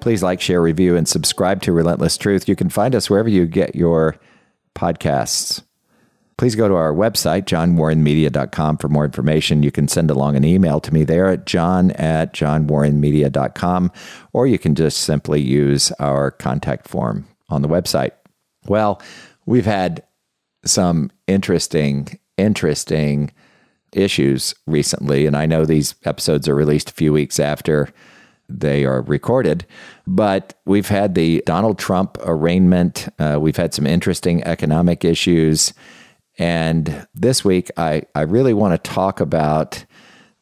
Please like, share, review, and subscribe to Relentless Truth. You can find us wherever you get your podcasts. Please go to our website, johnwarrenmedia.com, for more information. You can send along an email to me there at john at johnwarrenmedia.com, or you can just simply use our contact form on the website. Well, we've had some interesting, interesting issues recently, and I know these episodes are released a few weeks after they are recorded. But we've had the Donald Trump arraignment. Uh, we've had some interesting economic issues. And this week, I, I really want to talk about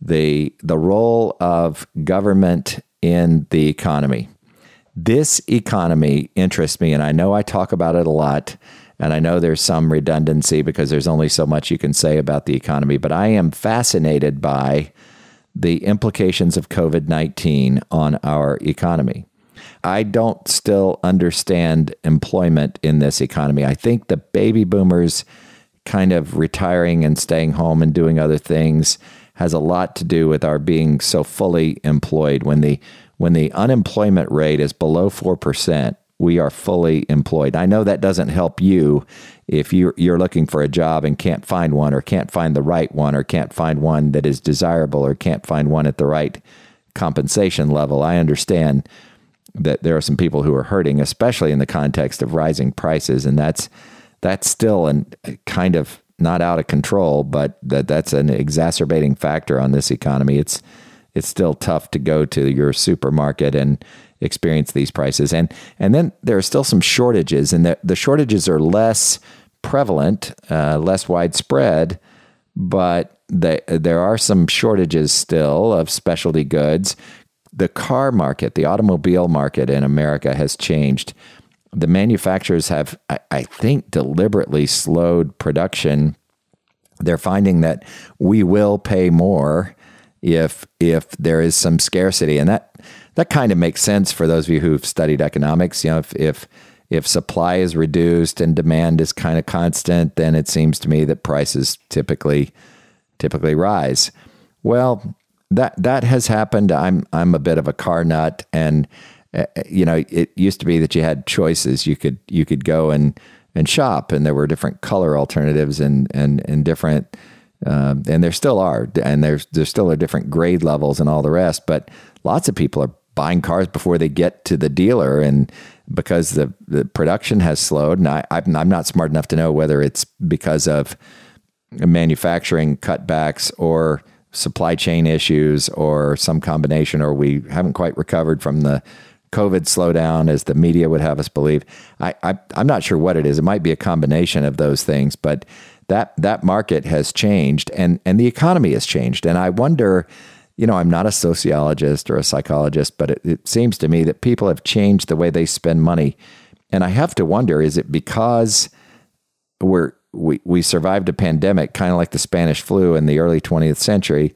the, the role of government in the economy. This economy interests me, and I know I talk about it a lot. And I know there's some redundancy because there's only so much you can say about the economy, but I am fascinated by the implications of COVID 19 on our economy. I don't still understand employment in this economy. I think the baby boomers kind of retiring and staying home and doing other things has a lot to do with our being so fully employed. When the when the unemployment rate is below 4%, we are fully employed. I know that doesn't help you if you're, you're looking for a job and can't find one, or can't find the right one, or can't find one that is desirable, or can't find one at the right compensation level. I understand that there are some people who are hurting, especially in the context of rising prices, and that's that's still an kind of not out of control, but that that's an exacerbating factor on this economy. It's it's still tough to go to your supermarket and experience these prices. And and then there are still some shortages, and the, the shortages are less prevalent, uh, less widespread, but the, there are some shortages still of specialty goods. The car market, the automobile market in America has changed. The manufacturers have, I, I think, deliberately slowed production. They're finding that we will pay more if if there is some scarcity, and that that kind of makes sense for those of you who've studied economics. You know, if if if supply is reduced and demand is kind of constant, then it seems to me that prices typically typically rise. Well, that that has happened. I'm I'm a bit of a car nut, and uh, you know, it used to be that you had choices. You could you could go and and shop, and there were different color alternatives and and and different. Um, and there still are, and there's there still are different grade levels and all the rest. But lots of people are buying cars before they get to the dealer and because the, the production has slowed and I, I'm, not smart enough to know whether it's because of manufacturing cutbacks or supply chain issues or some combination or we haven't quite recovered from the COVID slowdown as the media would have us believe. I, I am not sure what it is. It might be a combination of those things, but that that market has changed and and the economy has changed. And I wonder you know, I'm not a sociologist or a psychologist, but it, it, seems to me that people have changed the way they spend money. And I have to wonder is it because we're, we, we survived a pandemic, kind of like the Spanish flu in the early 20th century?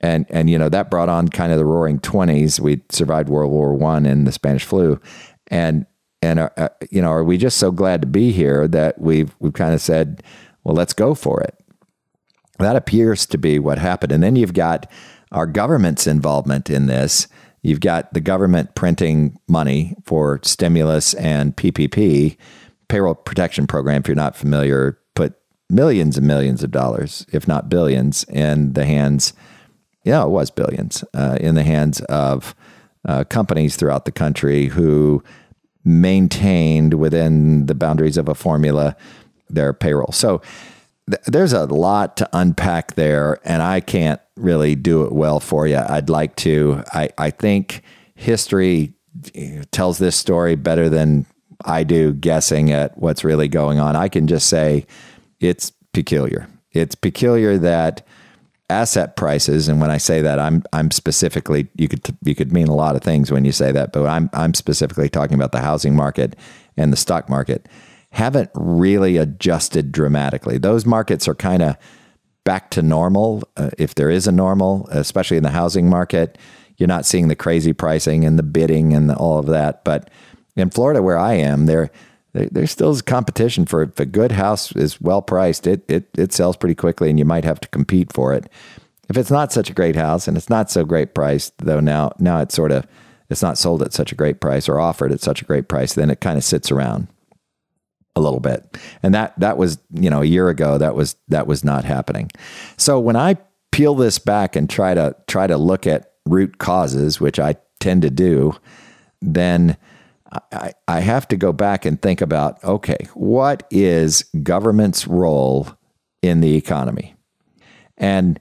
And, and you know that brought on kind of the roaring 20s we survived world war one and the spanish flu and and uh, uh, you know are we just so glad to be here that we've we've kind of said well let's go for it that appears to be what happened and then you've got our government's involvement in this. You've got the government printing money for stimulus and PPP, payroll protection program. If you're not familiar, put millions and millions of dollars, if not billions, in the hands. Yeah, it was billions uh, in the hands of uh, companies throughout the country who maintained within the boundaries of a formula their payroll. So th- there's a lot to unpack there, and I can't really do it well for you. I'd like to. I, I think history eh, tells this story better than I do guessing at what's really going on. I can just say it's peculiar. It's peculiar that asset prices, and when I say that, I'm I'm specifically you could you could mean a lot of things when you say that, but I'm I'm specifically talking about the housing market and the stock market haven't really adjusted dramatically. Those markets are kind of back to normal, uh, if there is a normal, especially in the housing market. You're not seeing the crazy pricing and the bidding and the, all of that. But in Florida, where I am, there there still is competition for if a good house is well priced, it, it it sells pretty quickly, and you might have to compete for it. If it's not such a great house and it's not so great priced, though now now it's sort of it's not sold at such a great price or offered at such a great price, then it kind of sits around a little bit. And that that was, you know, a year ago that was that was not happening. So when I peel this back and try to try to look at root causes, which I tend to do, then I, I have to go back and think about okay, what is government's role in the economy? And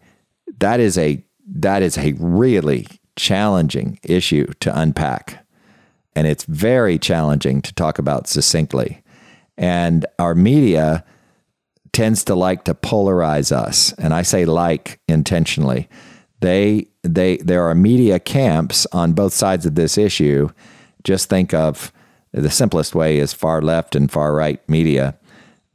that is a that is a really challenging issue to unpack. And it's very challenging to talk about succinctly. And our media tends to like to polarize us. And I say like intentionally. They they there are media camps on both sides of this issue. Just think of the simplest way is far left and far right media.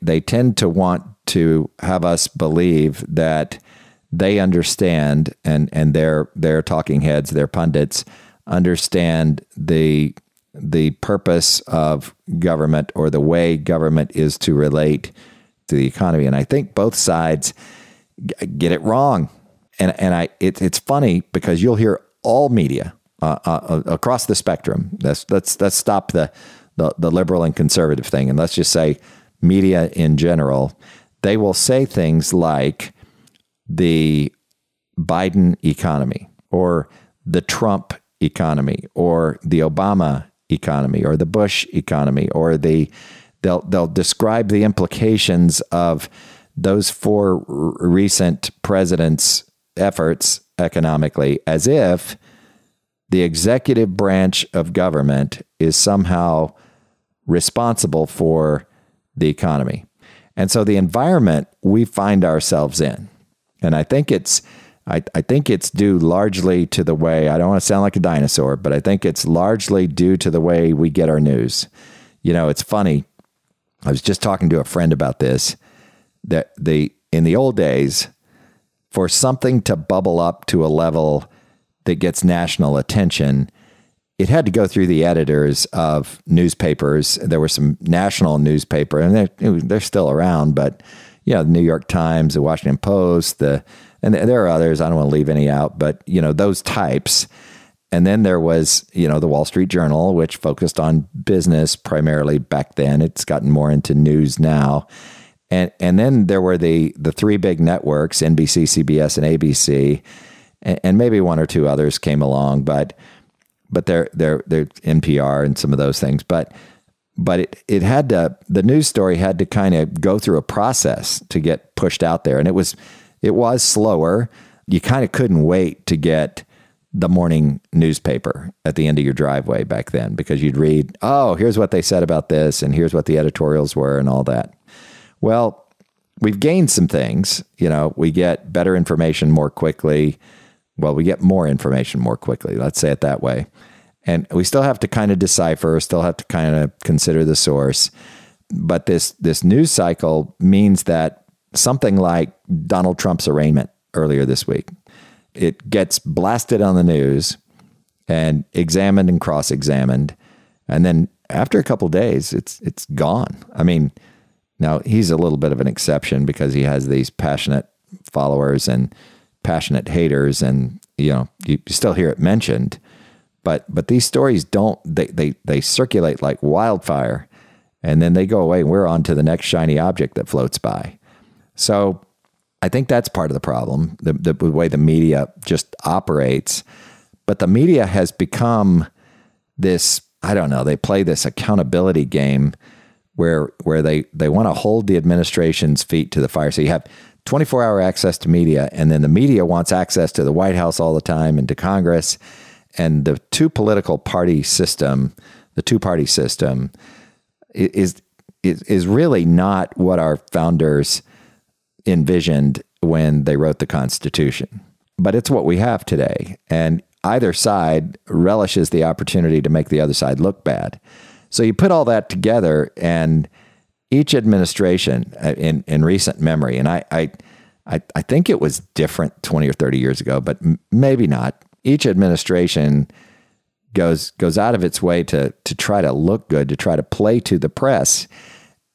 They tend to want to have us believe that they understand and and their their talking heads, their pundits understand the the purpose of government or the way government is to relate to the economy. And I think both sides get it wrong. And and I it, it's funny because you'll hear all media uh, uh, uh, across the spectrum. Let's let's let's stop the, the the liberal and conservative thing, and let's just say media in general. They will say things like the Biden economy or the Trump economy or the Obama economy or the Bush economy or the they'll they'll describe the implications of those four r- recent presidents' efforts economically as if the executive branch of government is somehow responsible for the economy. And so the environment we find ourselves in, and I think it's I, I think it's due largely to the way, I don't want to sound like a dinosaur, but I think it's largely due to the way we get our news. You know, it's funny. I was just talking to a friend about this that the in the old days, for something to bubble up to a level that gets national attention, it had to go through the editors of newspapers. There were some national newspaper, and they're, they're still around, but you know, the New York Times, the Washington Post, the and there are others. I don't want to leave any out, but you know those types. And then there was, you know, the Wall Street Journal, which focused on business primarily back then. It's gotten more into news now. And and then there were the the three big networks, NBC, CBS, and ABC, and, and maybe one or two others came along, but but they're they're they're NPR and some of those things. But but it, it had to the news story had to kind of go through a process to get pushed out there. And it was it was slower. You kind of couldn't wait to get the morning newspaper at the end of your driveway back then because you'd read, oh, here's what they said about this, and here's what the editorials were, and all that. Well, we've gained some things. You know, we get better information more quickly. Well, we get more information more quickly. Let's say it that way. And we still have to kind of decipher, still have to kind of consider the source. But this this news cycle means that something like Donald Trump's arraignment earlier this week. It gets blasted on the news and examined and cross-examined, and then after a couple days, it's it's gone. I mean, now he's a little bit of an exception because he has these passionate followers and passionate haters, and you know you still hear it mentioned, but but these stories don't they they they circulate like wildfire, and then they go away, and we're on to the next shiny object that floats by. So I think that's part of the problem, the, the way the media just operates. But the media has become this, I don't know, they play this accountability game where where they, they want to hold the administration's feet to the fire. So you have 24 hour access to media, and then the media wants access to the White House all the time and to Congress. And the two political party system, the two party system, is, is, is really not what our founders envisioned when they wrote the Constitution. But it's what we have today. And either side relishes the opportunity to make the other side look bad. So you put all that together and each administration uh, in, in recent memory, and I, I, I, I think it was different 20 or 30 years ago, but m- maybe not. Each administration goes goes out of its way to to try to look good, to try to play to the press.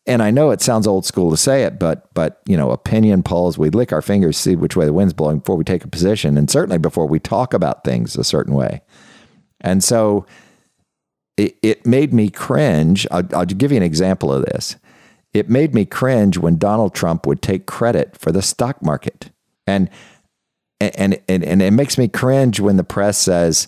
And I know it sounds old school to say it, but but you know, opinion polls, we lick our fingers, see which way the wind's blowing before we take a position, and certainly before we talk about things a certain way. And so it, it made me cringe. I'll, I'll give you an example of this. It made me cringe when Donald Trump would take credit for the stock market. And and and, and it makes me cringe when the press says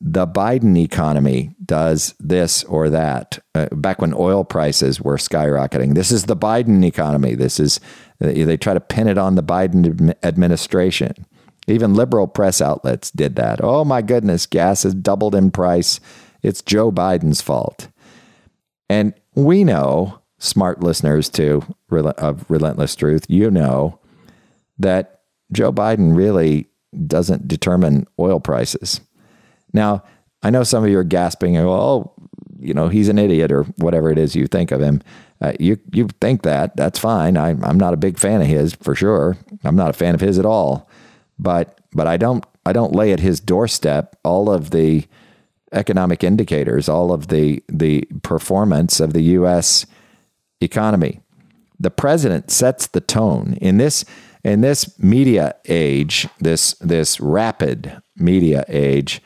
the Biden economy does this or that. Uh, back when oil prices were skyrocketing, this is the Biden economy. This is they try to pin it on the Biden administration. Even liberal press outlets did that. Oh my goodness, gas has doubled in price. It's Joe Biden's fault. And we know, smart listeners to of Relentless Truth, you know that Joe Biden really doesn't determine oil prices. Now, I know some of you are gasping, oh, you know, he's an idiot or whatever it is you think of him. Uh, you you think that that's fine. I, I'm not a big fan of his for sure. I'm not a fan of his at all. But but I don't I don't lay at his doorstep all of the economic indicators, all of the the performance of the U.S. economy. The president sets the tone in this in this media age, this this rapid media age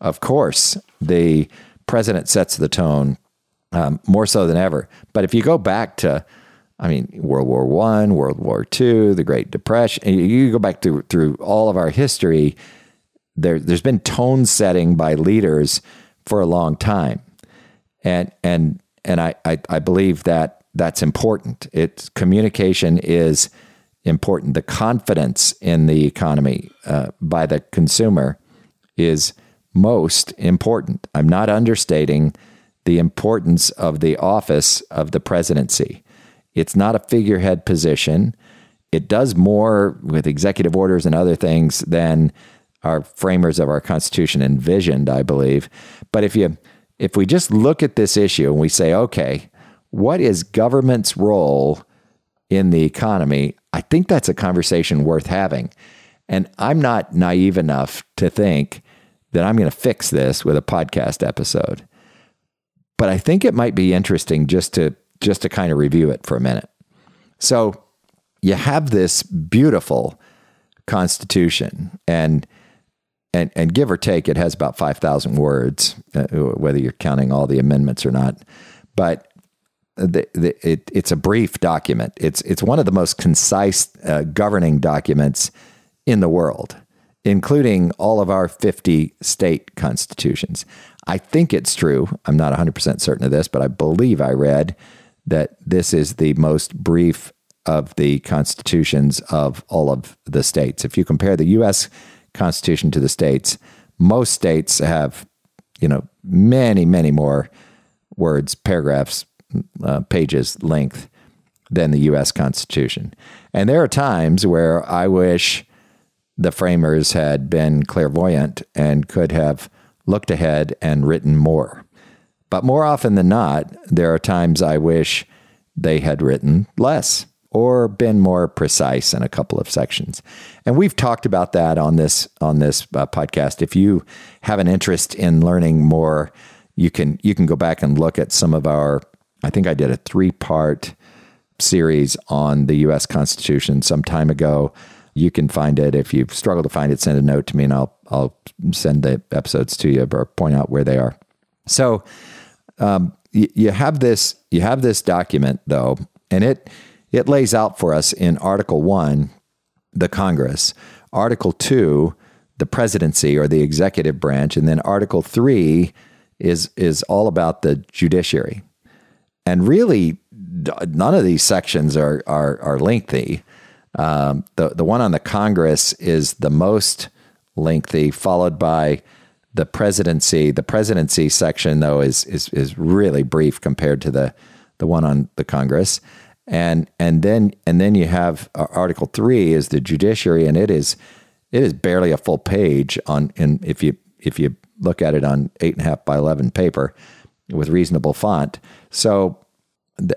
of course, the president sets the tone um, more so than ever. But if you go back to, I mean, World War One, World War Two, the Great Depression, you go back through through all of our history. There, there's been tone setting by leaders for a long time, and and and I, I, I believe that that's important. It's communication is important. The confidence in the economy uh, by the consumer is most important. I'm not understating the importance of the office of the presidency. It's not a figurehead position. It does more with executive orders and other things than our framers of our Constitution envisioned, I believe. But if you if we just look at this issue and we say, okay, what is government's role in the economy? I think that's a conversation worth having. And I'm not naive enough to think that I'm going to fix this with a podcast episode. But I think it might be interesting just to just to kind of review it for a minute. So you have this beautiful constitution and and and give or take it has about 5000 words uh, whether you're counting all the amendments or not but the, the, it, it's a brief document it's it's one of the most concise uh, governing documents in the world including all of our 50 state constitutions. I think it's true. I'm not 100% certain of this, but I believe I read that this is the most brief of the constitutions of all of the states. If you compare the US constitution to the states, most states have, you know, many, many more words, paragraphs, uh, pages length than the US constitution. And there are times where I wish the framers had been clairvoyant and could have looked ahead and written more. But more often than not, there are times I wish they had written less or been more precise in a couple of sections. And we've talked about that on this on this uh, podcast. If you have an interest in learning more, you can you can go back and look at some of our I think I did a 3-part series on the US Constitution some time ago you can find it. If you struggle to find it, send a note to me and I'll I'll send the episodes to you or point out where they are. So um, you, you have this you have this document though, and it it lays out for us in Article One the Congress, Article Two the presidency or the executive branch, and then Article Three is is all about the judiciary. And really, none of these sections are are, are lengthy. Um, the the one on the Congress is the most lengthy, followed by the presidency. The presidency section, though, is is is really brief compared to the the one on the Congress. And and then and then you have uh, Article Three is the judiciary, and it is it is barely a full page on. And if you if you look at it on eight and a half by eleven paper with reasonable font, so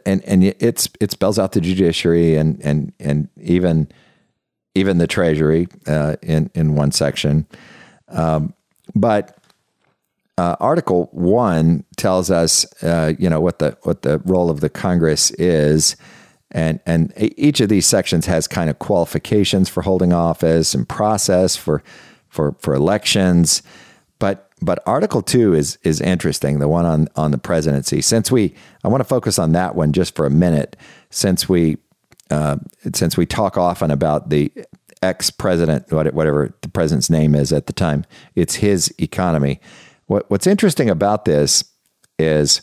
and and it's it spells out the judiciary and and and even even the treasury uh, in in one section, um, but. Uh, Article one tells us, uh, you know, what the what the role of the Congress is, and and each of these sections has kind of qualifications for holding office and process for for for elections. But Article Two is is interesting, the one on on the presidency. Since we, I want to focus on that one just for a minute, since we uh, since we talk often about the ex president, whatever the president's name is at the time, it's his economy. What what's interesting about this is,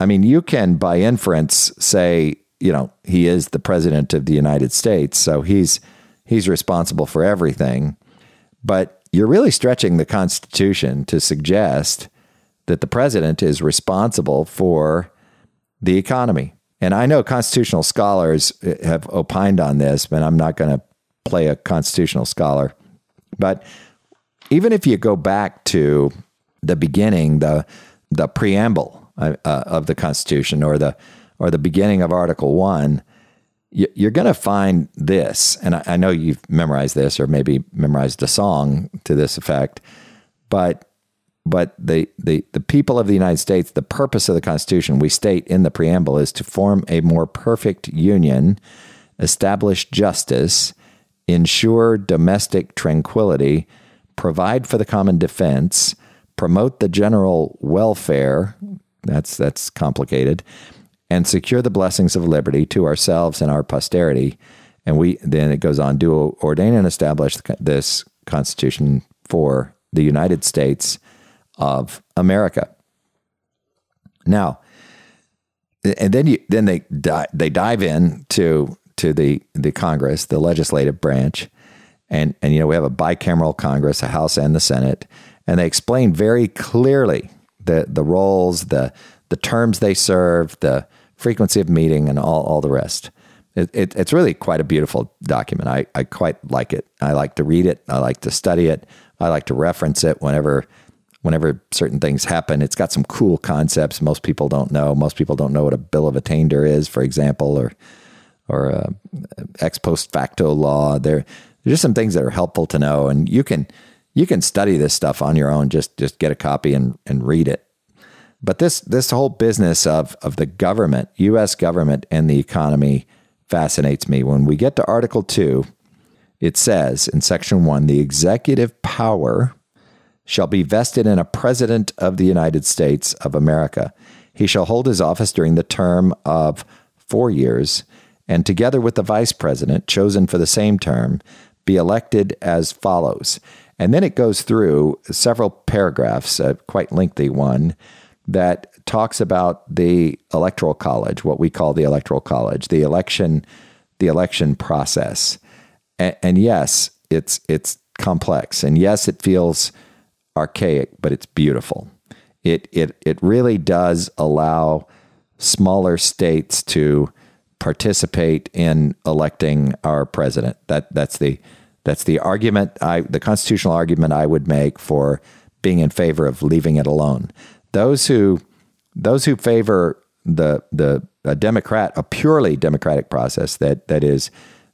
I mean, you can by inference say, you know, he is the president of the United States, so he's he's responsible for everything. But you're really stretching the Constitution to suggest that the president is responsible for the economy. And I know constitutional scholars have opined on this, but I'm not going to play a constitutional scholar. But even if you go back to the beginning, the the preamble uh, of the Constitution, or the or the beginning of Article One, you're going to find this, and I know you've memorized this, or maybe memorized a song to this effect, but but the, the, the people of the United States, the purpose of the Constitution, we state in the preamble, is to form a more perfect union, establish justice, ensure domestic tranquility, provide for the common defense, promote the general welfare. That's that's complicated and secure the blessings of liberty to ourselves and our posterity. And we then it goes on do ordain and establish this Constitution for the United States of America. Now, and then you then they they dive in to to the the Congress, the legislative branch, and and you know we have a bicameral Congress, a House and the Senate, and they explain very clearly the the roles, the the terms they serve, the frequency of meeting, and all, all the rest. It, it, it's really quite a beautiful document. I, I quite like it. I like to read it. I like to study it. I like to reference it whenever whenever certain things happen. It's got some cool concepts most people don't know. Most people don't know what a bill of attainder is, for example, or or uh, ex post facto law. There, there's just some things that are helpful to know, and you can you can study this stuff on your own. Just just get a copy and and read it. But this this whole business of of the government, U.S. government, and the economy fascinates me. When we get to Article Two, it says in Section One, the executive power shall be vested in a president of the United States of America. He shall hold his office during the term of four years, and together with the vice president, chosen for the same term, be elected as follows. And then it goes through several paragraphs, a quite lengthy one, that talks about the electoral college, what we call the electoral college, the election, the election process. And, and yes, it's it's complex, and yes, it feels archaic, but it's beautiful. It it it really does allow smaller states to participate in electing our president. That that's the that's the argument I the constitutional argument I would make for being in favor of leaving it alone. Those who those who favor the the a Democrat, a purely democratic process that that is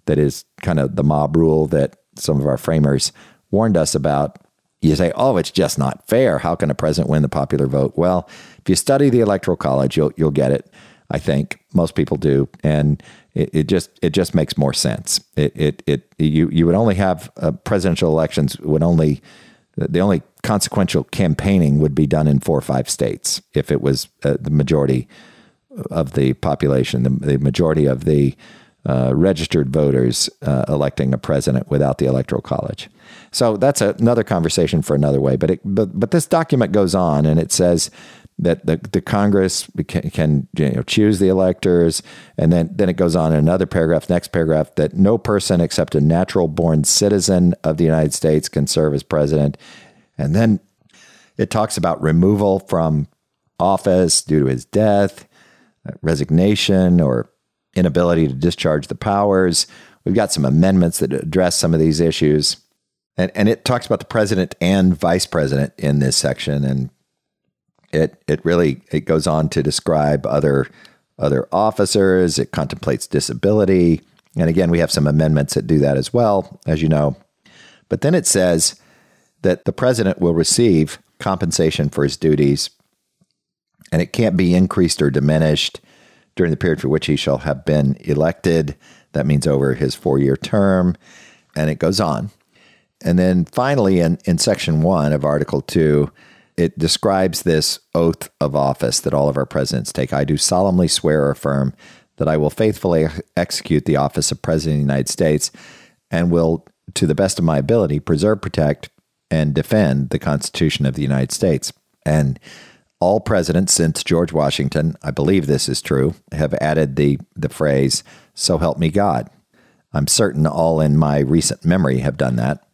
that is kind of the mob rule that some of our framers warned us about. You say, "Oh, it's just not fair. How can a president win the popular vote?" Well, if you study the electoral college, you'll you'll get it. I think most people do, and it, it just it just makes more sense. It it it you you would only have uh, presidential elections would only the only consequential campaigning would be done in four or five states if it was uh, the majority of the population, the, the majority of the uh, registered voters uh, electing a president without the electoral college. So that's a, another conversation for another way. But, it, but but this document goes on and it says that the, the Congress can, can you know, choose the electors, and then then it goes on in another paragraph, next paragraph, that no person except a natural born citizen of the United States can serve as president, and then it talks about removal from office due to his death, uh, resignation, or inability to discharge the powers. We've got some amendments that address some of these issues. And, and it talks about the president and vice president in this section. And it, it really it goes on to describe other other officers. It contemplates disability. And again, we have some amendments that do that as well, as you know. But then it says that the president will receive compensation for his duties, and it can't be increased or diminished during the period for which he shall have been elected. That means over his four year term. And it goes on. And then finally, in, in section one of Article 2, it describes this oath of office that all of our presidents take. I do solemnly swear or affirm that I will faithfully execute the office of President of the United States and will, to the best of my ability, preserve, protect, and defend the Constitution of the United States. And all presidents since George Washington, I believe this is true, have added the, the phrase, so help me God. I'm certain all in my recent memory have done that.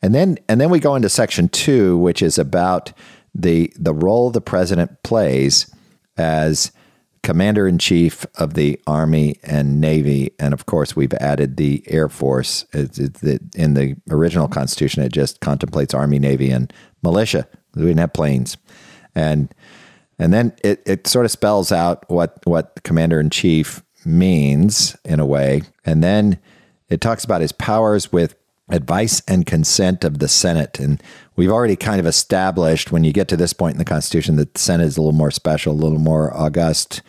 And then and then we go into section two, which is about the the role the president plays as commander in chief of the Army and Navy, and of course we've added the Air Force. in the original Constitution, it just contemplates Army, Navy, and militia. We didn't have planes, and and then it, it sort of spells out what what commander in chief means in a way, and then it talks about his powers with advice and consent of the Senate. And we've already kind of established when you get to this point in the Constitution that the Senate is a little more special, a little more august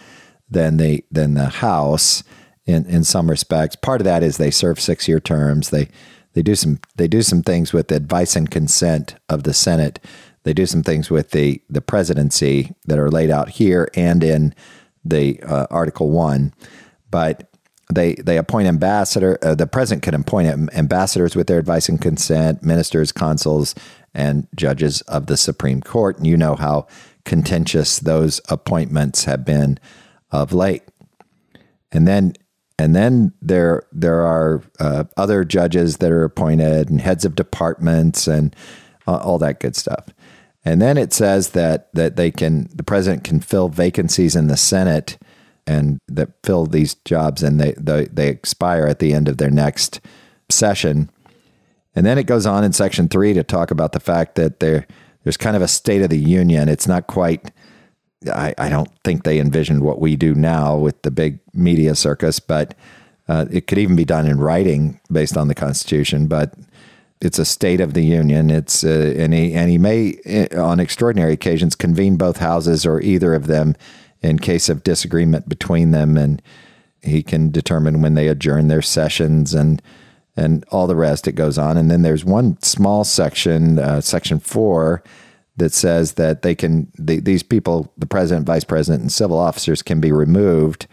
than the than the House in, in some respects. Part of that is they serve six year terms. They they do some they do some things with advice and consent of the Senate. They do some things with the the presidency that are laid out here and in the uh, Article One. But they they appoint ambassador. Uh, the president can appoint ambassadors with their advice and consent, ministers, consuls, and judges of the Supreme Court. And you know how contentious those appointments have been of late. And then and then there there are uh, other judges that are appointed and heads of departments and uh, all that good stuff. And then it says that that they can the president can fill vacancies in the Senate and that fill these jobs and they, they, they expire at the end of their next session. And then it goes on in section three to talk about the fact that there there's kind of a state of the union. It's not quite I, I don't think they envisioned what we do now with the big media circus, but uh, it could even be done in writing based on the Constitution. But it's a state of the union. It's uh, and he and he may, uh, on extraordinary occasions, convene both houses or either of them in case of disagreement between them, and he can determine when they adjourn their sessions and and all the rest. It goes on, and then there's one small section, uh, section four, that says that they can the, these people, the president, vice president, and civil officers, can be removed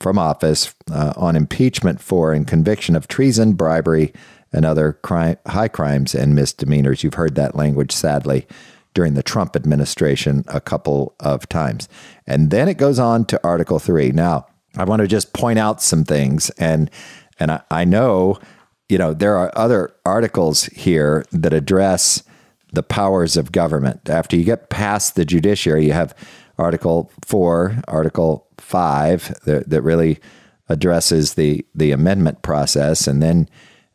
from office uh, on impeachment for and conviction of treason, bribery, and other crime, high crimes and misdemeanors. You've heard that language, sadly, during the Trump administration a couple of times. And then it goes on to Article 3. Now, I want to just point out some things and and I, I know, you know, there are other articles here that address the powers of government. After you get past the judiciary, you have Article 4, Article 5 that, that really addresses the the amendment process and then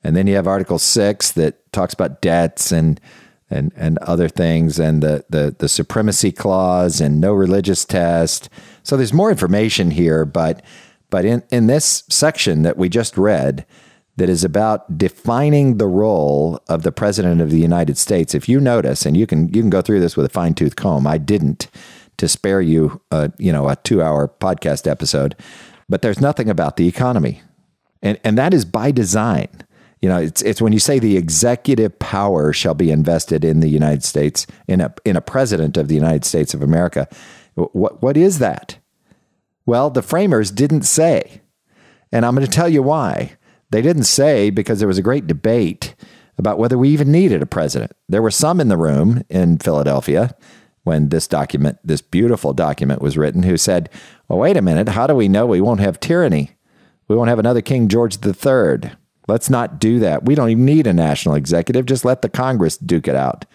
and then you have Article 6 that talks about debts and and and other things and the the the supremacy clause and no religious test. So there's more information here, but but in in this section that we just read that is about defining the role of the president of the United States. If you notice, and you can you can go through this with a fine tooth comb, I didn't to spare you a you know a two hour podcast episode, but there's nothing about the economy, and and that is by design you know, it's it's when you say the executive power shall be invested in the United States in a in a president of the United States of America. What what is that? Well, the framers didn't say. And I'm going to tell you why. They didn't say because there was a great debate about whether we even needed a president. There were some in the room in Philadelphia when this document, this beautiful document was written, who said, Well, wait a minute, how do we know we won't have tyranny? We won't have another King George III. Let's not do that. We don't even need a national executive. Just let the Congress duke it out.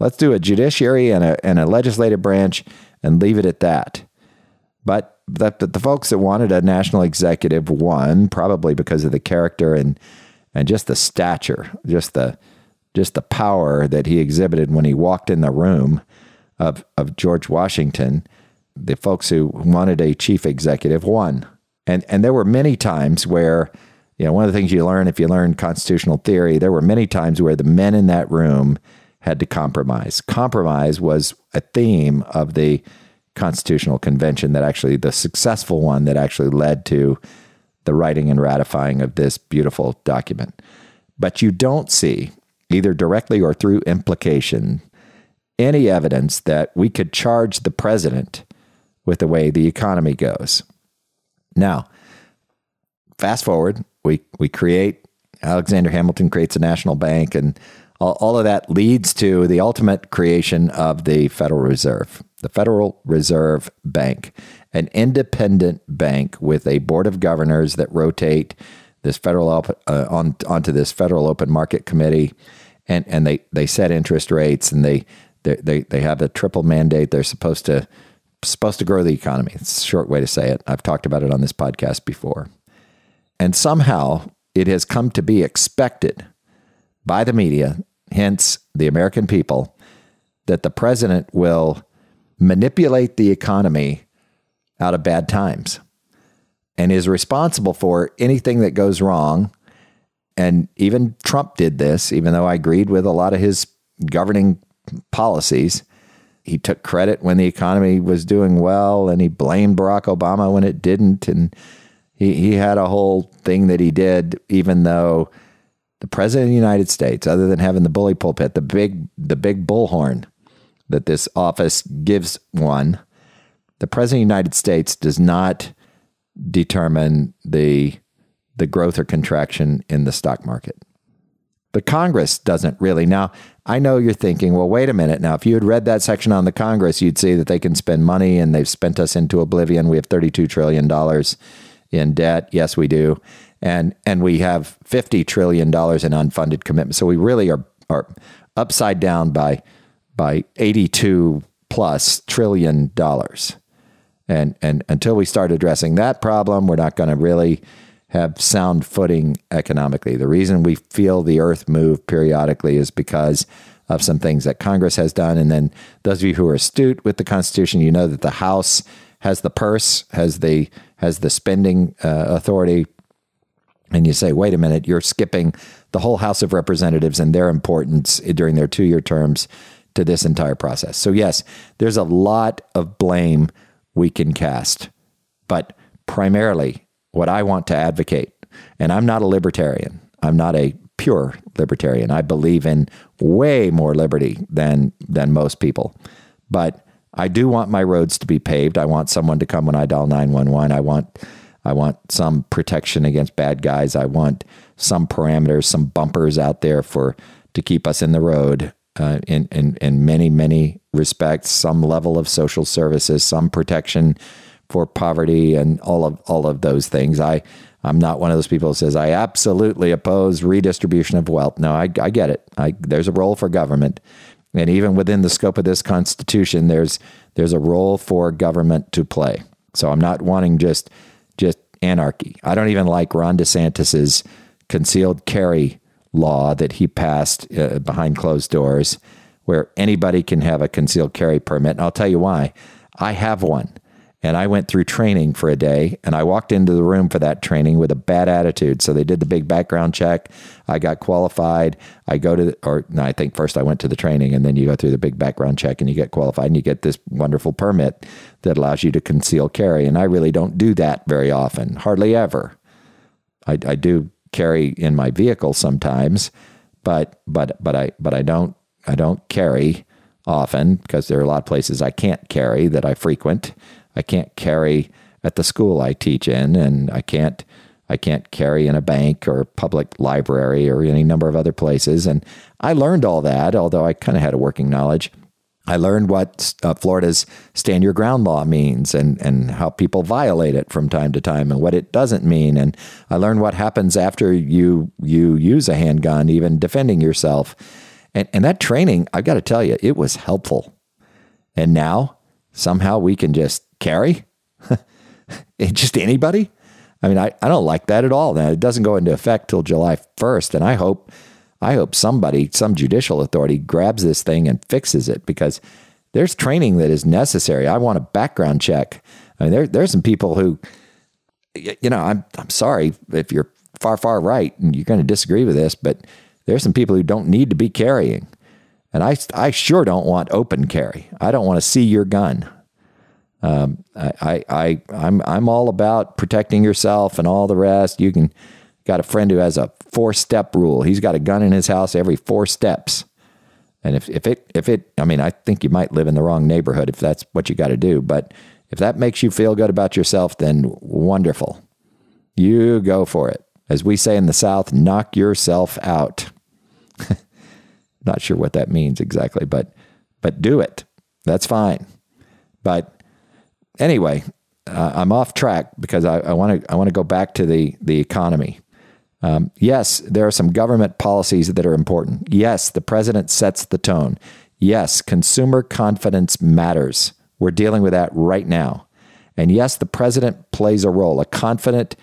Let's do a judiciary and a, and a legislative branch and leave it at that. But the, the folks that wanted a national executive won, probably because of the character and and just the stature, just the just the power that he exhibited when he walked in the room of of George Washington. the folks who wanted a chief executive won. And, and there were many times where, you know, one of the things you learn if you learn constitutional theory, there were many times where the men in that room had to compromise. Compromise was a theme of the Constitutional Convention that actually, the successful one that actually led to the writing and ratifying of this beautiful document. But you don't see, either directly or through implication, any evidence that we could charge the president with the way the economy goes. Now, fast forward, we, we create, Alexander Hamilton creates a national bank, and all, all of that leads to the ultimate creation of the Federal Reserve, the Federal Reserve Bank, an independent bank with a board of governors that rotate this federal uh, on onto this federal open market committee, and and they they set interest rates and they they they, they have a triple mandate. They're supposed to supposed to grow the economy. It's a short way to say it. I've talked about it on this podcast before, and somehow it has come to be expected by the media, hence the American people, that the president will manipulate the economy out of bad times and is responsible for anything that goes wrong. And even Trump did this, even though I agreed with a lot of his governing policies. He took credit when the economy was doing well and he blamed Barack Obama when it didn't. And he, he had a whole thing that he did, even though the president of the United States, other than having the bully pulpit, the big the big bullhorn that this office gives one, the president of the United States does not determine the the growth or contraction in the stock market. The Congress doesn't really. Now, I know you're thinking, well, wait a minute. Now, if you had read that section on the Congress, you'd see that they can spend money and they've spent us into oblivion. We have $32 trillion in debt. Yes, we do. And and we have $50 trillion in unfunded commitments. So we really are, are upside down by by 82 plus trillion dollars. And, and until we start addressing that problem, we're not going to really have sound footing economically. The reason we feel the earth move periodically is because of some things that Congress has done. And then those of you who are astute with the Constitution, you know that the House has the purse, has the has the spending uh, authority. And you say, wait a minute, you're skipping the whole House of Representatives and their importance during their two year terms to this entire process. So, yes, there's a lot of blame we can cast. But primarily, what I want to advocate, and I'm not a libertarian, I'm not a pure libertarian. I believe in way more liberty than than most people. But I do want my roads to be paved. I want someone to come when I dial 911. I want I want some protection against bad guys. I want some parameters, some bumpers out there for to keep us in the road uh, in, in, in many, many respects, some level of social services, some protection for poverty and all of all of those things. I I'm not one of those people who says I absolutely oppose redistribution of wealth. No, I, I get it. I, there's a role for government, and even within the scope of this Constitution, there's there's a role for government to play. So I'm not wanting just just anarchy. I don't even like Ron DeSantis's concealed carry law that he passed uh, behind closed doors where anybody can have a concealed carry permit. And I'll tell you why. I have one. And I went through training for a day and I walked into the room for that training with a bad attitude. So they did the big background check. I got qualified. I go to, the, or no, I think first I went to the training and then you go through the big background check and you get qualified and you get this wonderful permit that allows you to conceal carry. And I really don't do that very often, hardly ever. I, I do carry in my vehicle sometimes, but but but I but I don't I don't carry often because there are a lot of places I can't carry that I frequent. I can't carry at the school I teach in, and I can't I can't carry in a bank or public library or any number of other places. And I learned all that, although I kind of had a working knowledge. I learned what uh, Florida's stand your ground law means and, and how people violate it from time to time and what it doesn't mean. And I learned what happens after you you use a handgun, even defending yourself. And, and that training, I've got to tell you, it was helpful. And now somehow we can just carry just anybody. I mean, I, I don't like that at all. Now, it doesn't go into effect till July 1st. And I hope I hope somebody, some judicial authority, grabs this thing and fixes it because there's training that is necessary. I want a background check. I mean, there, there's some people who, you know, I'm, I'm sorry if you're far, far right and you're going to disagree with this, but there's some people who don't need to be carrying. And I, I sure don't want open carry. I don't want to see your gun. Um, I, I, I'm, I'm all about protecting yourself and all the rest. You can got a friend who has a four step rule. He's got a gun in his house every four steps. And if, if it, if it, I mean, I think you might live in the wrong neighborhood if that's what you got to do. But if that makes you feel good about yourself, then wonderful. You go for it. As we say in the South, knock yourself out. Not sure what that means exactly, but but do it. That's fine. But anyway, uh, I'm off track because I want to I want to go back to the the economy. Um, yes, there are some government policies that are important. Yes, the president sets the tone. Yes, consumer confidence matters. We're dealing with that right now. And yes, the president plays a role. A confident,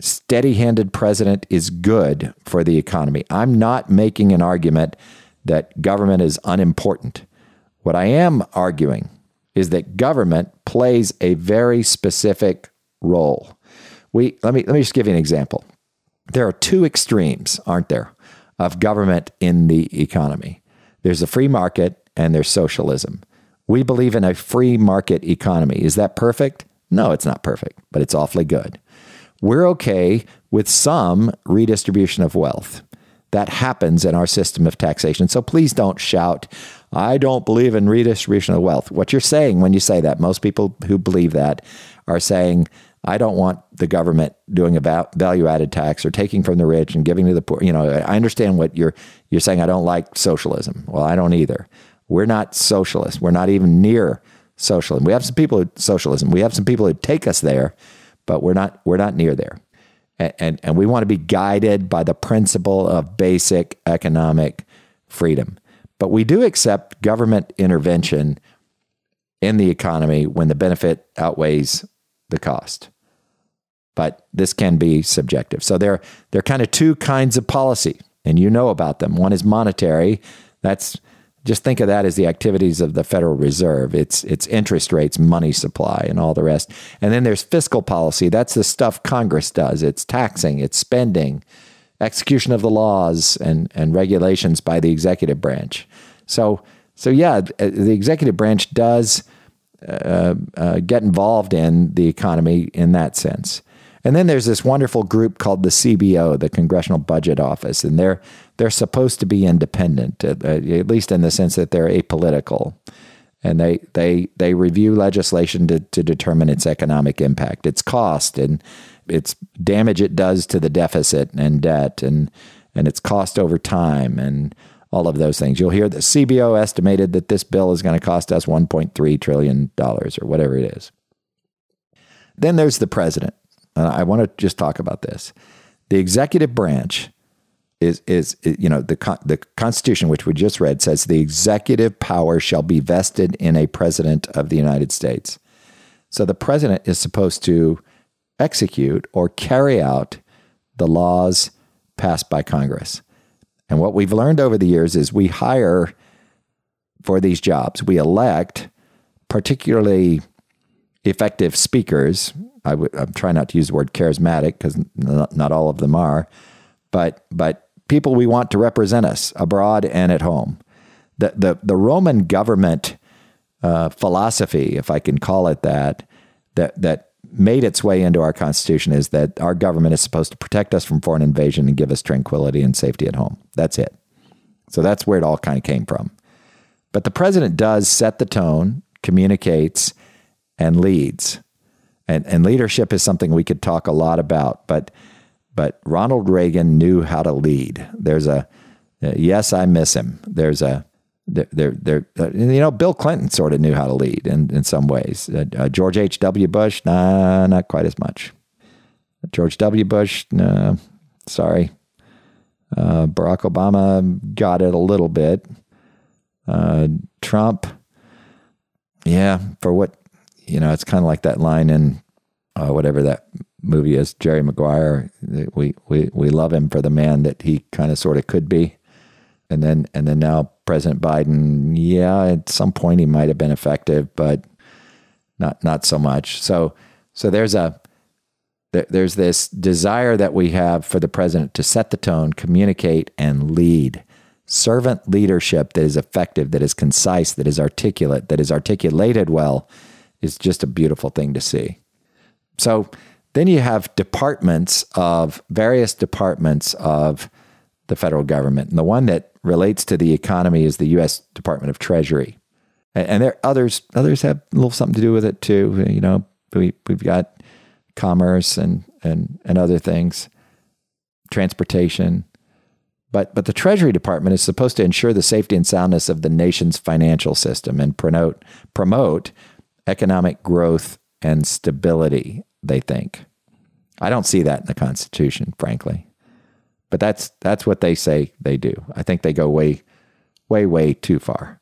steady handed president is good for the economy. I'm not making an argument that government is unimportant. What I am arguing is that government plays a very specific role. We, let, me, let me just give you an example. There are two extremes, aren't there, of government in the economy there's a free market and there's socialism. We believe in a free market economy. Is that perfect? No, it's not perfect, but it's awfully good. We're okay with some redistribution of wealth. That happens in our system of taxation. So please don't shout, I don't believe in redistribution of wealth. What you're saying when you say that, most people who believe that are saying, I don't want the government doing a value added tax or taking from the rich and giving to the poor. You know, I understand what you're you're saying. I don't like socialism. Well, I don't either. We're not socialists. We're not even near socialism. We have some people who socialism. We have some people who take us there, but we're not we're not near there. And, and, and we want to be guided by the principle of basic economic freedom. But we do accept government intervention in the economy when the benefit outweighs the cost. But this can be subjective. So there, there are kind of two kinds of policy, and you know about them. One is monetary. That's just think of that as the activities of the Federal Reserve. It's it's interest rates, money supply, and all the rest. And then there's fiscal policy. That's the stuff Congress does. It's taxing, it's spending, execution of the laws and and regulations by the executive branch. So so yeah, the executive branch does uh, uh, get involved in the economy in that sense. And then there's this wonderful group called the CBO, the Congressional Budget Office, and they're they're supposed to be independent, at, uh, at least in the sense that they're apolitical, and they they they review legislation to to determine its economic impact, its cost, and its damage it does to the deficit and debt, and and its cost over time, and all of those things. You'll hear the CBO estimated that this bill is going to cost us 1.3 trillion dollars or whatever it is. Then there's the president and I want to just talk about this. The executive branch is is you know the the Constitution, which we just read, says the executive power shall be vested in a president of the United States. So the president is supposed to execute or carry out the laws passed by Congress. And what we've learned over the years is we hire for these jobs, we elect particularly effective speakers I w- I'm trying not to use the word charismatic because not, not all of them are, but but people we want to represent us abroad and at home. The the the Roman government uh, philosophy, if I can call it that, that that made its way into our constitution is that our government is supposed to protect us from foreign invasion and give us tranquility and safety at home. That's it. So that's where it all kind of came from. But the president does set the tone, communicates, and leads and and leadership is something we could talk a lot about. But but Ronald Reagan knew how to lead. There's a uh, yes, I miss him. There's a there, there, there uh, you know, Bill Clinton sort of knew how to lead in, in some ways. Uh, uh, George H. W. Bush, nah, not quite as much. George W. Bush, nah, sorry. Uh, Barack Obama got it a little bit. Uh, Trump, yeah, for what you know, it's kind of like that line in whatever that movie is, Jerry Maguire. We we we love him for the man that he kind of sort of could be, and then and then now President Biden, yeah, at some point he might have been effective, but not not so much. So so there's a there's this desire that we have for the president to set the tone, communicate, and lead. Servant leadership that is effective, that is concise, that is articulate, that is articulated well, is just a beautiful thing to see. So then you have departments of various departments of the federal government. And the one that relates to the economy is the U.S. Department of Treasury. And there others others have a little something to do with it too. You know, we we've got commerce and and and other things, transportation. But but the Treasury Department is supposed to ensure the safety and soundness of the nation's financial system and promote promote economic growth and stability, they think. I don't see that in the Constitution, frankly. But that's that's what they say they do. I think they go way, way, way too far.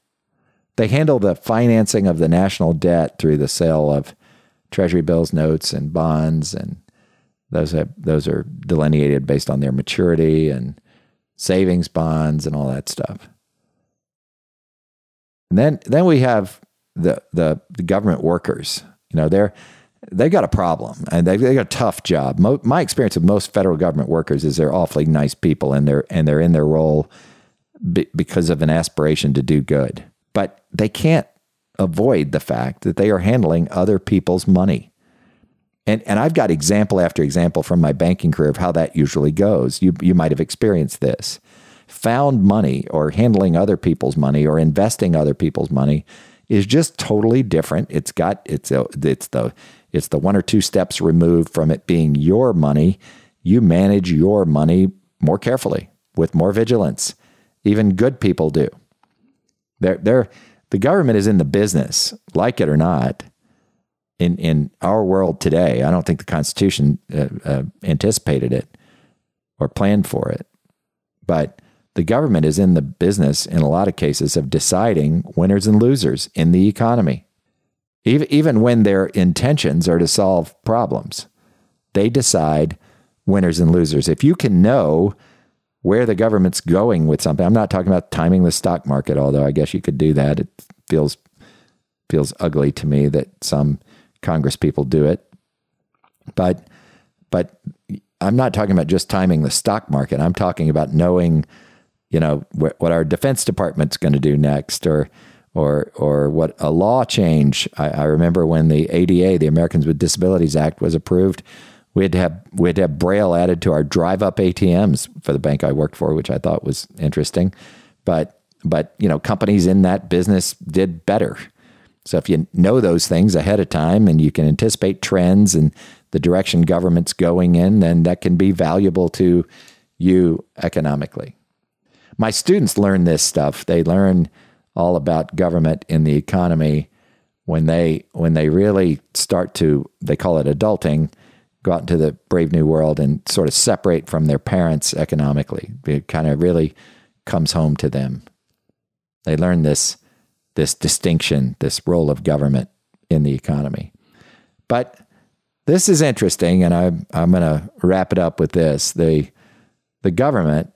They handle the financing of the national debt through the sale of treasury bills, notes, and bonds, and those have, those are delineated based on their maturity and savings bonds and all that stuff. And then then we have the the, the government workers. You know, they're they got a problem and they, they got a tough job. Mo, my experience with most federal government workers is they're awfully nice people and they're and they're in their role because of an aspiration to do good. But they can't avoid the fact that they are handling other people's money. And and I've got example after example from my banking career of how that usually goes. You you might have experienced this. Found money or handling other people's money or investing other people's money is just totally different. It's got it's a, it's the it's the one or two steps removed from it being your money. You manage your money more carefully with more vigilance. Even good people do. They're, they're, the government is in the business, like it or not, in, in our world today. I don't think the Constitution uh, uh, anticipated it or planned for it. But the government is in the business, in a lot of cases, of deciding winners and losers in the economy. Even, even when their intentions are to solve problems, they decide winners and losers. If you can know where the government's going with something, I'm not talking about timing the stock market, although I guess you could do that. It feels feels ugly to me that some Congress people do it. But but I'm not talking about just timing the stock market. I'm talking about knowing, you know, wh- what our defense department's going to do next, or or or what a law change. I, I, remember when the ADA, the Americans with Disabilities Act, was approved. We had to have we had to have Braille added to our drive-up ATMs for the bank I worked for, which I thought was interesting. But but you know, companies in that business did better. So if you know those things ahead of time and you can anticipate trends and the direction government's going in, then that can be valuable to you economically. My students learn this stuff. They learn all about government in the economy when they when they really start to they call it adulting go out into the brave new world and sort of separate from their parents economically. It kind of really comes home to them. They learn this this distinction this role of government in the economy. But this is interesting and I'm I'm going to wrap it up with this. The the government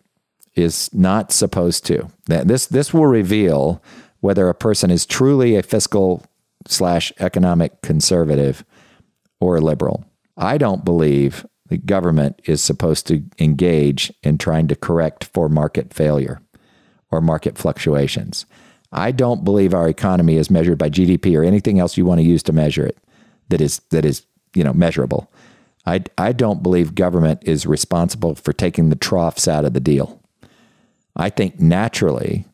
is not supposed to. This this will reveal whether a person is truly a fiscal slash economic conservative or a liberal. I don't believe the government is supposed to engage in trying to correct for market failure or market fluctuations. I don't believe our economy is measured by GDP or anything else you want to use to measure it that is that is, you know, measurable. I, I don't believe government is responsible for taking the troughs out of the deal. I think naturally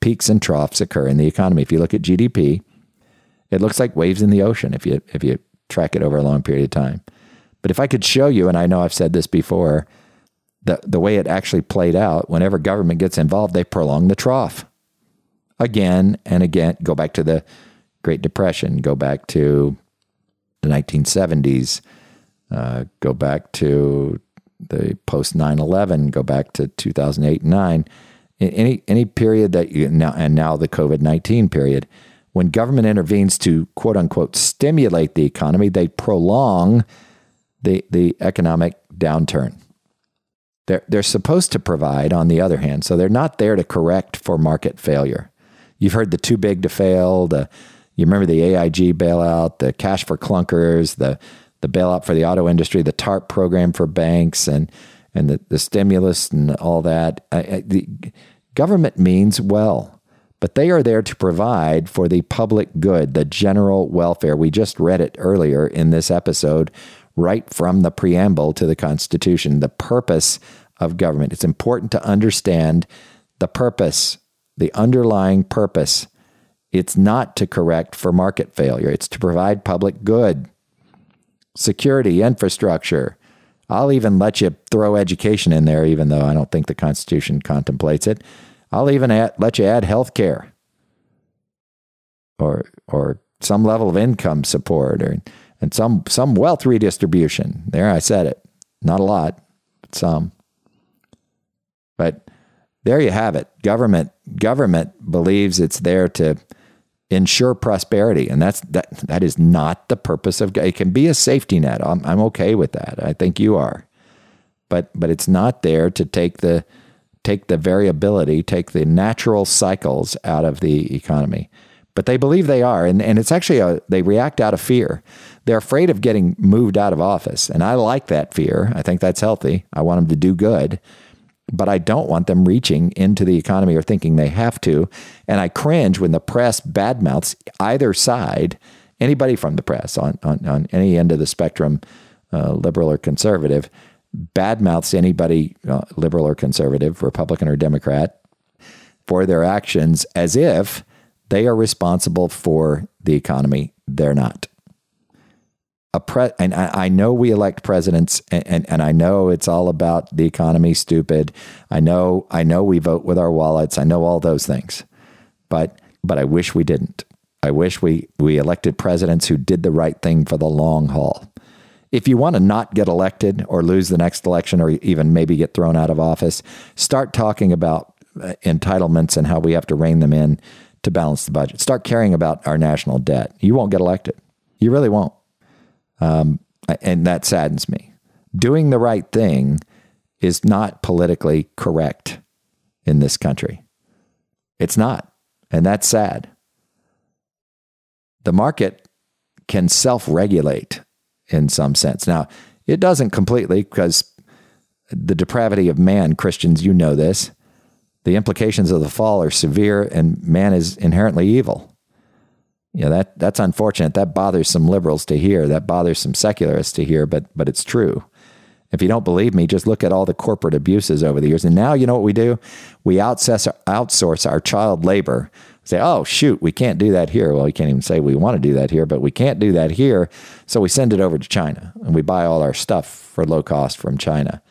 peaks and troughs occur in the economy. If you look at GDP, it looks like waves in the ocean if you if you track it over a long period of time. But if I could show you, and I know I've said this before, the the way it actually played out, whenever government gets involved, they prolong the trough again and again. Go back to the Great Depression. Go back to the 1970s. Uh, go back to the post 9-11 go back to 2008 and 9 any any period that you now and now the covid-19 period when government intervenes to quote unquote stimulate the economy they prolong the the economic downturn They're, they're supposed to provide, on the other hand. So they're not there to correct for market failure. You've heard the too big to fail, the you remember the AIG bailout, the cash for clunkers, the the bailout for the auto industry, the TARP program for banks, and and the, the stimulus and all that. I, I, the government means well, but they are there to provide for the public good, the general welfare. We just read it earlier in this episode, right from the preamble to the Constitution. The purpose of government. It's important to understand the purpose, the underlying purpose. It's not to correct for market failure. It's to provide public good, security, infrastructure, I'll even let you throw education in there, even though I don't think the Constitution contemplates it. I'll even add, let you add health care or, or some level of income support or, and some, some wealth redistribution. There, I said it. Not a lot, but some. But there you have it. Government, government believes it's there to ensure prosperity. And that's that that is not the purpose of it can be a safety net. I'm, I'm okay with that. I think you are. But but it's not there to take the take the variability take the natural cycles out of the economy. But they believe they are. And, and it's actually a they react out of fear. They're afraid of getting moved out of office. And i like that fear. I think that's healthy. I want them to do good but I don't want them reaching into the economy or thinking they have to. And I cringe when the press badmouths either side, anybody from the press on, on, on any end of the spectrum, uh, liberal or conservative, badmouths anybody, uh, liberal or conservative, Republican or Democrat, for their actions as if they are responsible for the economy. They're not a pre and I, know we elect presidents and, and, and I know it's all about the economy stupid. I know I know we vote with our wallets. I know all those things. But but I wish we didn't. I wish we we elected presidents who did the right thing for the long haul. If you want to not get elected or lose the next election or even maybe get thrown out of office, start talking about uh, entitlements and how we have to rein them in to balance the budget. Start caring about our national debt. You won't get elected. You really won't. Um, and that saddens me. Doing the right thing is not politically correct in this country. It's not. And that's sad. The market can self regulate in some sense. Now, it doesn't completely because the depravity of man, Christians, you know this. The implications of the fall are severe, and man is inherently evil. You know, that that's unfortunate. That bothers some liberals to hear. That bothers some secularists to hear, but but it's true. If you don't believe me, just look at all the corporate abuses over the years. And now you know what we do? We outsource, outsource our child labor. Say, oh, shoot, we can't do that here. Well, we can't even say we want to do that here, but we can't do that here. So we send it over to China and we buy all our stuff for low cost from China.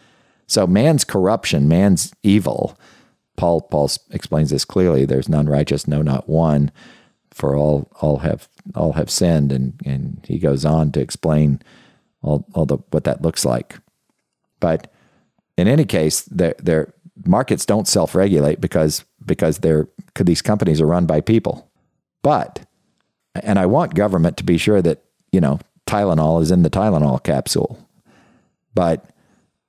So man's corruption, man's evil. Paul, Paul explains this clearly. There's none righteous, no, not one for all all have all have sinned. And and he goes on to explain all all the what that looks like. But in any case their their markets don't self-regulate because because they're these companies are run by people. But and I want government to be sure that you know Tylenol is in the Tylenol capsule. But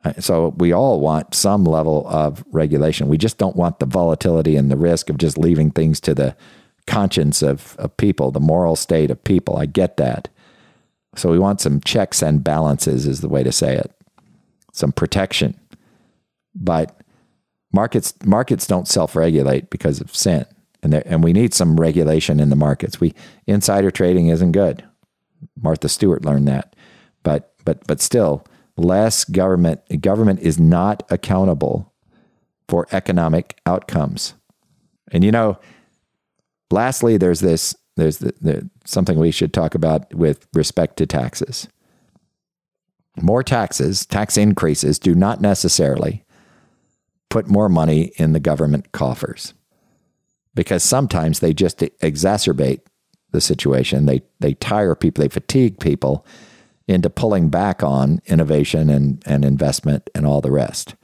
uh, so we all want some level of regulation. We just don't want the volatility and the risk of just leaving things to the conscience of, of people, the moral state of people. I get that. So we want some checks and balances, is the way to say it, some protection. But markets markets don't self regulate because of sin, and and we need some regulation in the markets. We insider trading isn't good. Martha Stewart learned that, but but but still, less government government is not accountable for economic outcomes. And you know, Lastly, there's this there's the, the, something we should talk about with respect to taxes. More taxes, tax increases, do not necessarily put more money in the government coffers because sometimes they just exacerbate the situation. They, they tire people, they fatigue people into pulling back on innovation and, and investment and all the rest.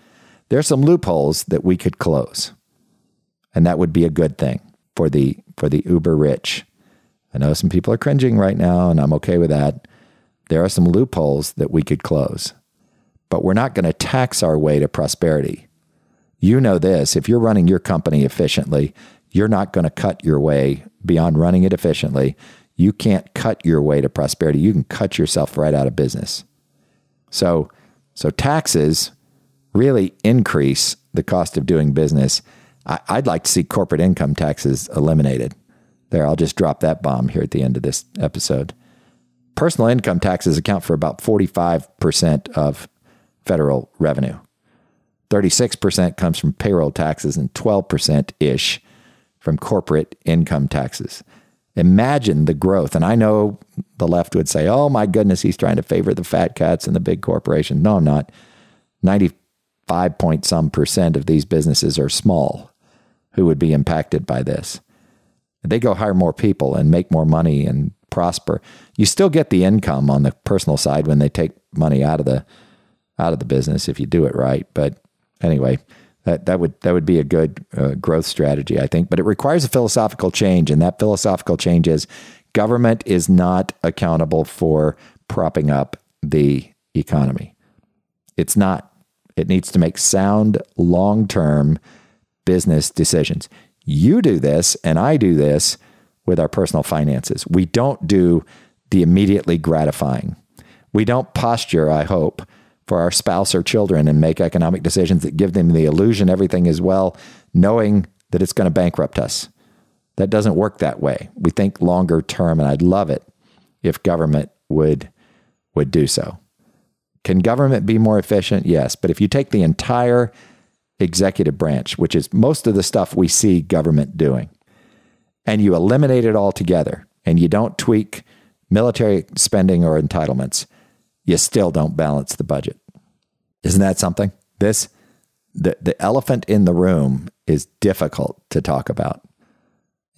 There are some loopholes that we could close, and that would be a good thing for the for the uber rich. I know some people are cringing right now, and I'm okay with that. There are some loopholes that we could close, but we're not going to tax our way to prosperity. You know this if you're running your company efficiently, you're not going to cut your way beyond running it efficiently. You can't cut your way to prosperity. You can cut yourself right out of business. So, so taxes really increase the cost of doing business. I, I'd like to see corporate income taxes eliminated. There, I'll just drop that bomb here at the end of this episode. Personal income taxes account for about 45% of federal revenue. 36% comes from payroll taxes and 12% ish from corporate income taxes. Imagine the growth. And I know the left would say, oh my goodness, he's trying to favor the fat cats and the big corporations. No, I'm not. 95 point some percent of these businesses are small who would be impacted by this. They go hire more people and make more money and prosper. You still get the income on the personal side when they take money out of the out of the business if you do it right. But anyway, that that would that would be a good uh, growth strategy, I think. But it requires a philosophical change, and that philosophical change is government is not accountable for propping up the economy. It's not. It needs to make sound, long term business decisions. You do this, and I do this with our personal finances. We don't do the immediately gratifying. We don't posture, I hope, for our spouse or children and make economic decisions that give them the illusion everything is well, knowing that it's going to bankrupt us. That doesn't work that way. We think longer term, and I'd love it if government would would do so. Can government be more efficient? Yes, but if you take the entire executive branch, which is most of the stuff we see government doing, and you eliminate it altogether, and you don't tweak military spending or entitlements, you still don't balance the budget. Isn't that something? This the the elephant in the room is difficult to talk about.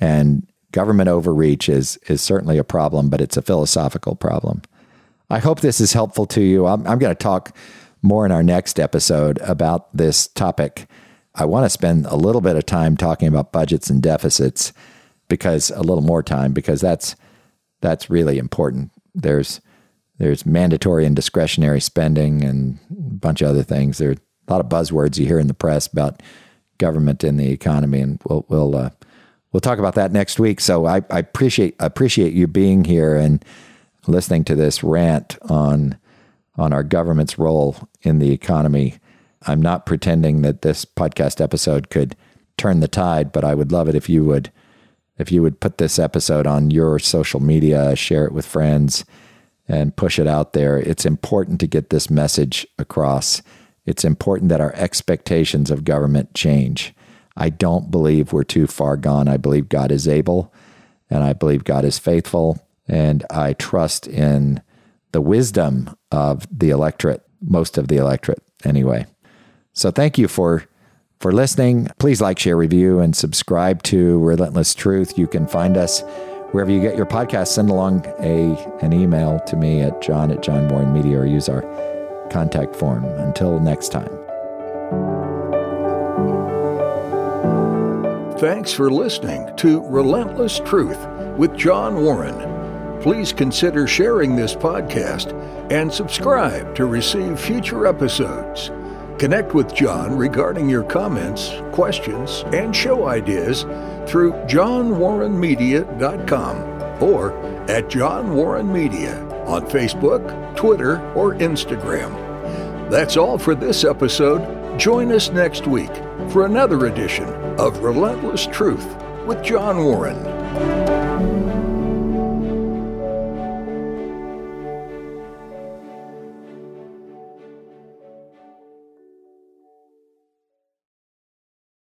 And government overreach is is certainly a problem, but it's a philosophical problem. I hope this is helpful to you. I'm, I'm going to talk more in our next episode about this topic. I want to spend a little bit of time talking about budgets and deficits because a little more time because that's that's really important. There's there's mandatory and discretionary spending and a bunch of other things. There are a lot of buzzwords you hear in the press about government and the economy, and we'll we'll uh, we'll talk about that next week. So I, I appreciate appreciate you being here and listening to this rant on on our government's role in the economy. I'm not pretending that this podcast episode could turn the tide, but I would love it if you would if you would put this episode on your social media, share it with friends and push it out there. It's important to get this message across. It's important that our expectations of government change. I don't believe we're too far gone. I believe God is able and I believe God is faithful. And I trust in the wisdom of the electorate, most of the electorate anyway. So thank you for for listening. Please like, share, review, and subscribe to Relentless Truth. You can find us wherever you get your podcast, send along a an email to me at john at John Warren Media or use our contact form. Until next time. Thanks for listening to Relentless Truth with John Warren. Please consider sharing this podcast and subscribe to receive future episodes. Connect with John regarding your comments, questions, and show ideas through johnwarrenmedia.com or at John Warren Media on Facebook, Twitter, or Instagram. That's all for this episode. Join us next week for another edition of Relentless Truth with John Warren.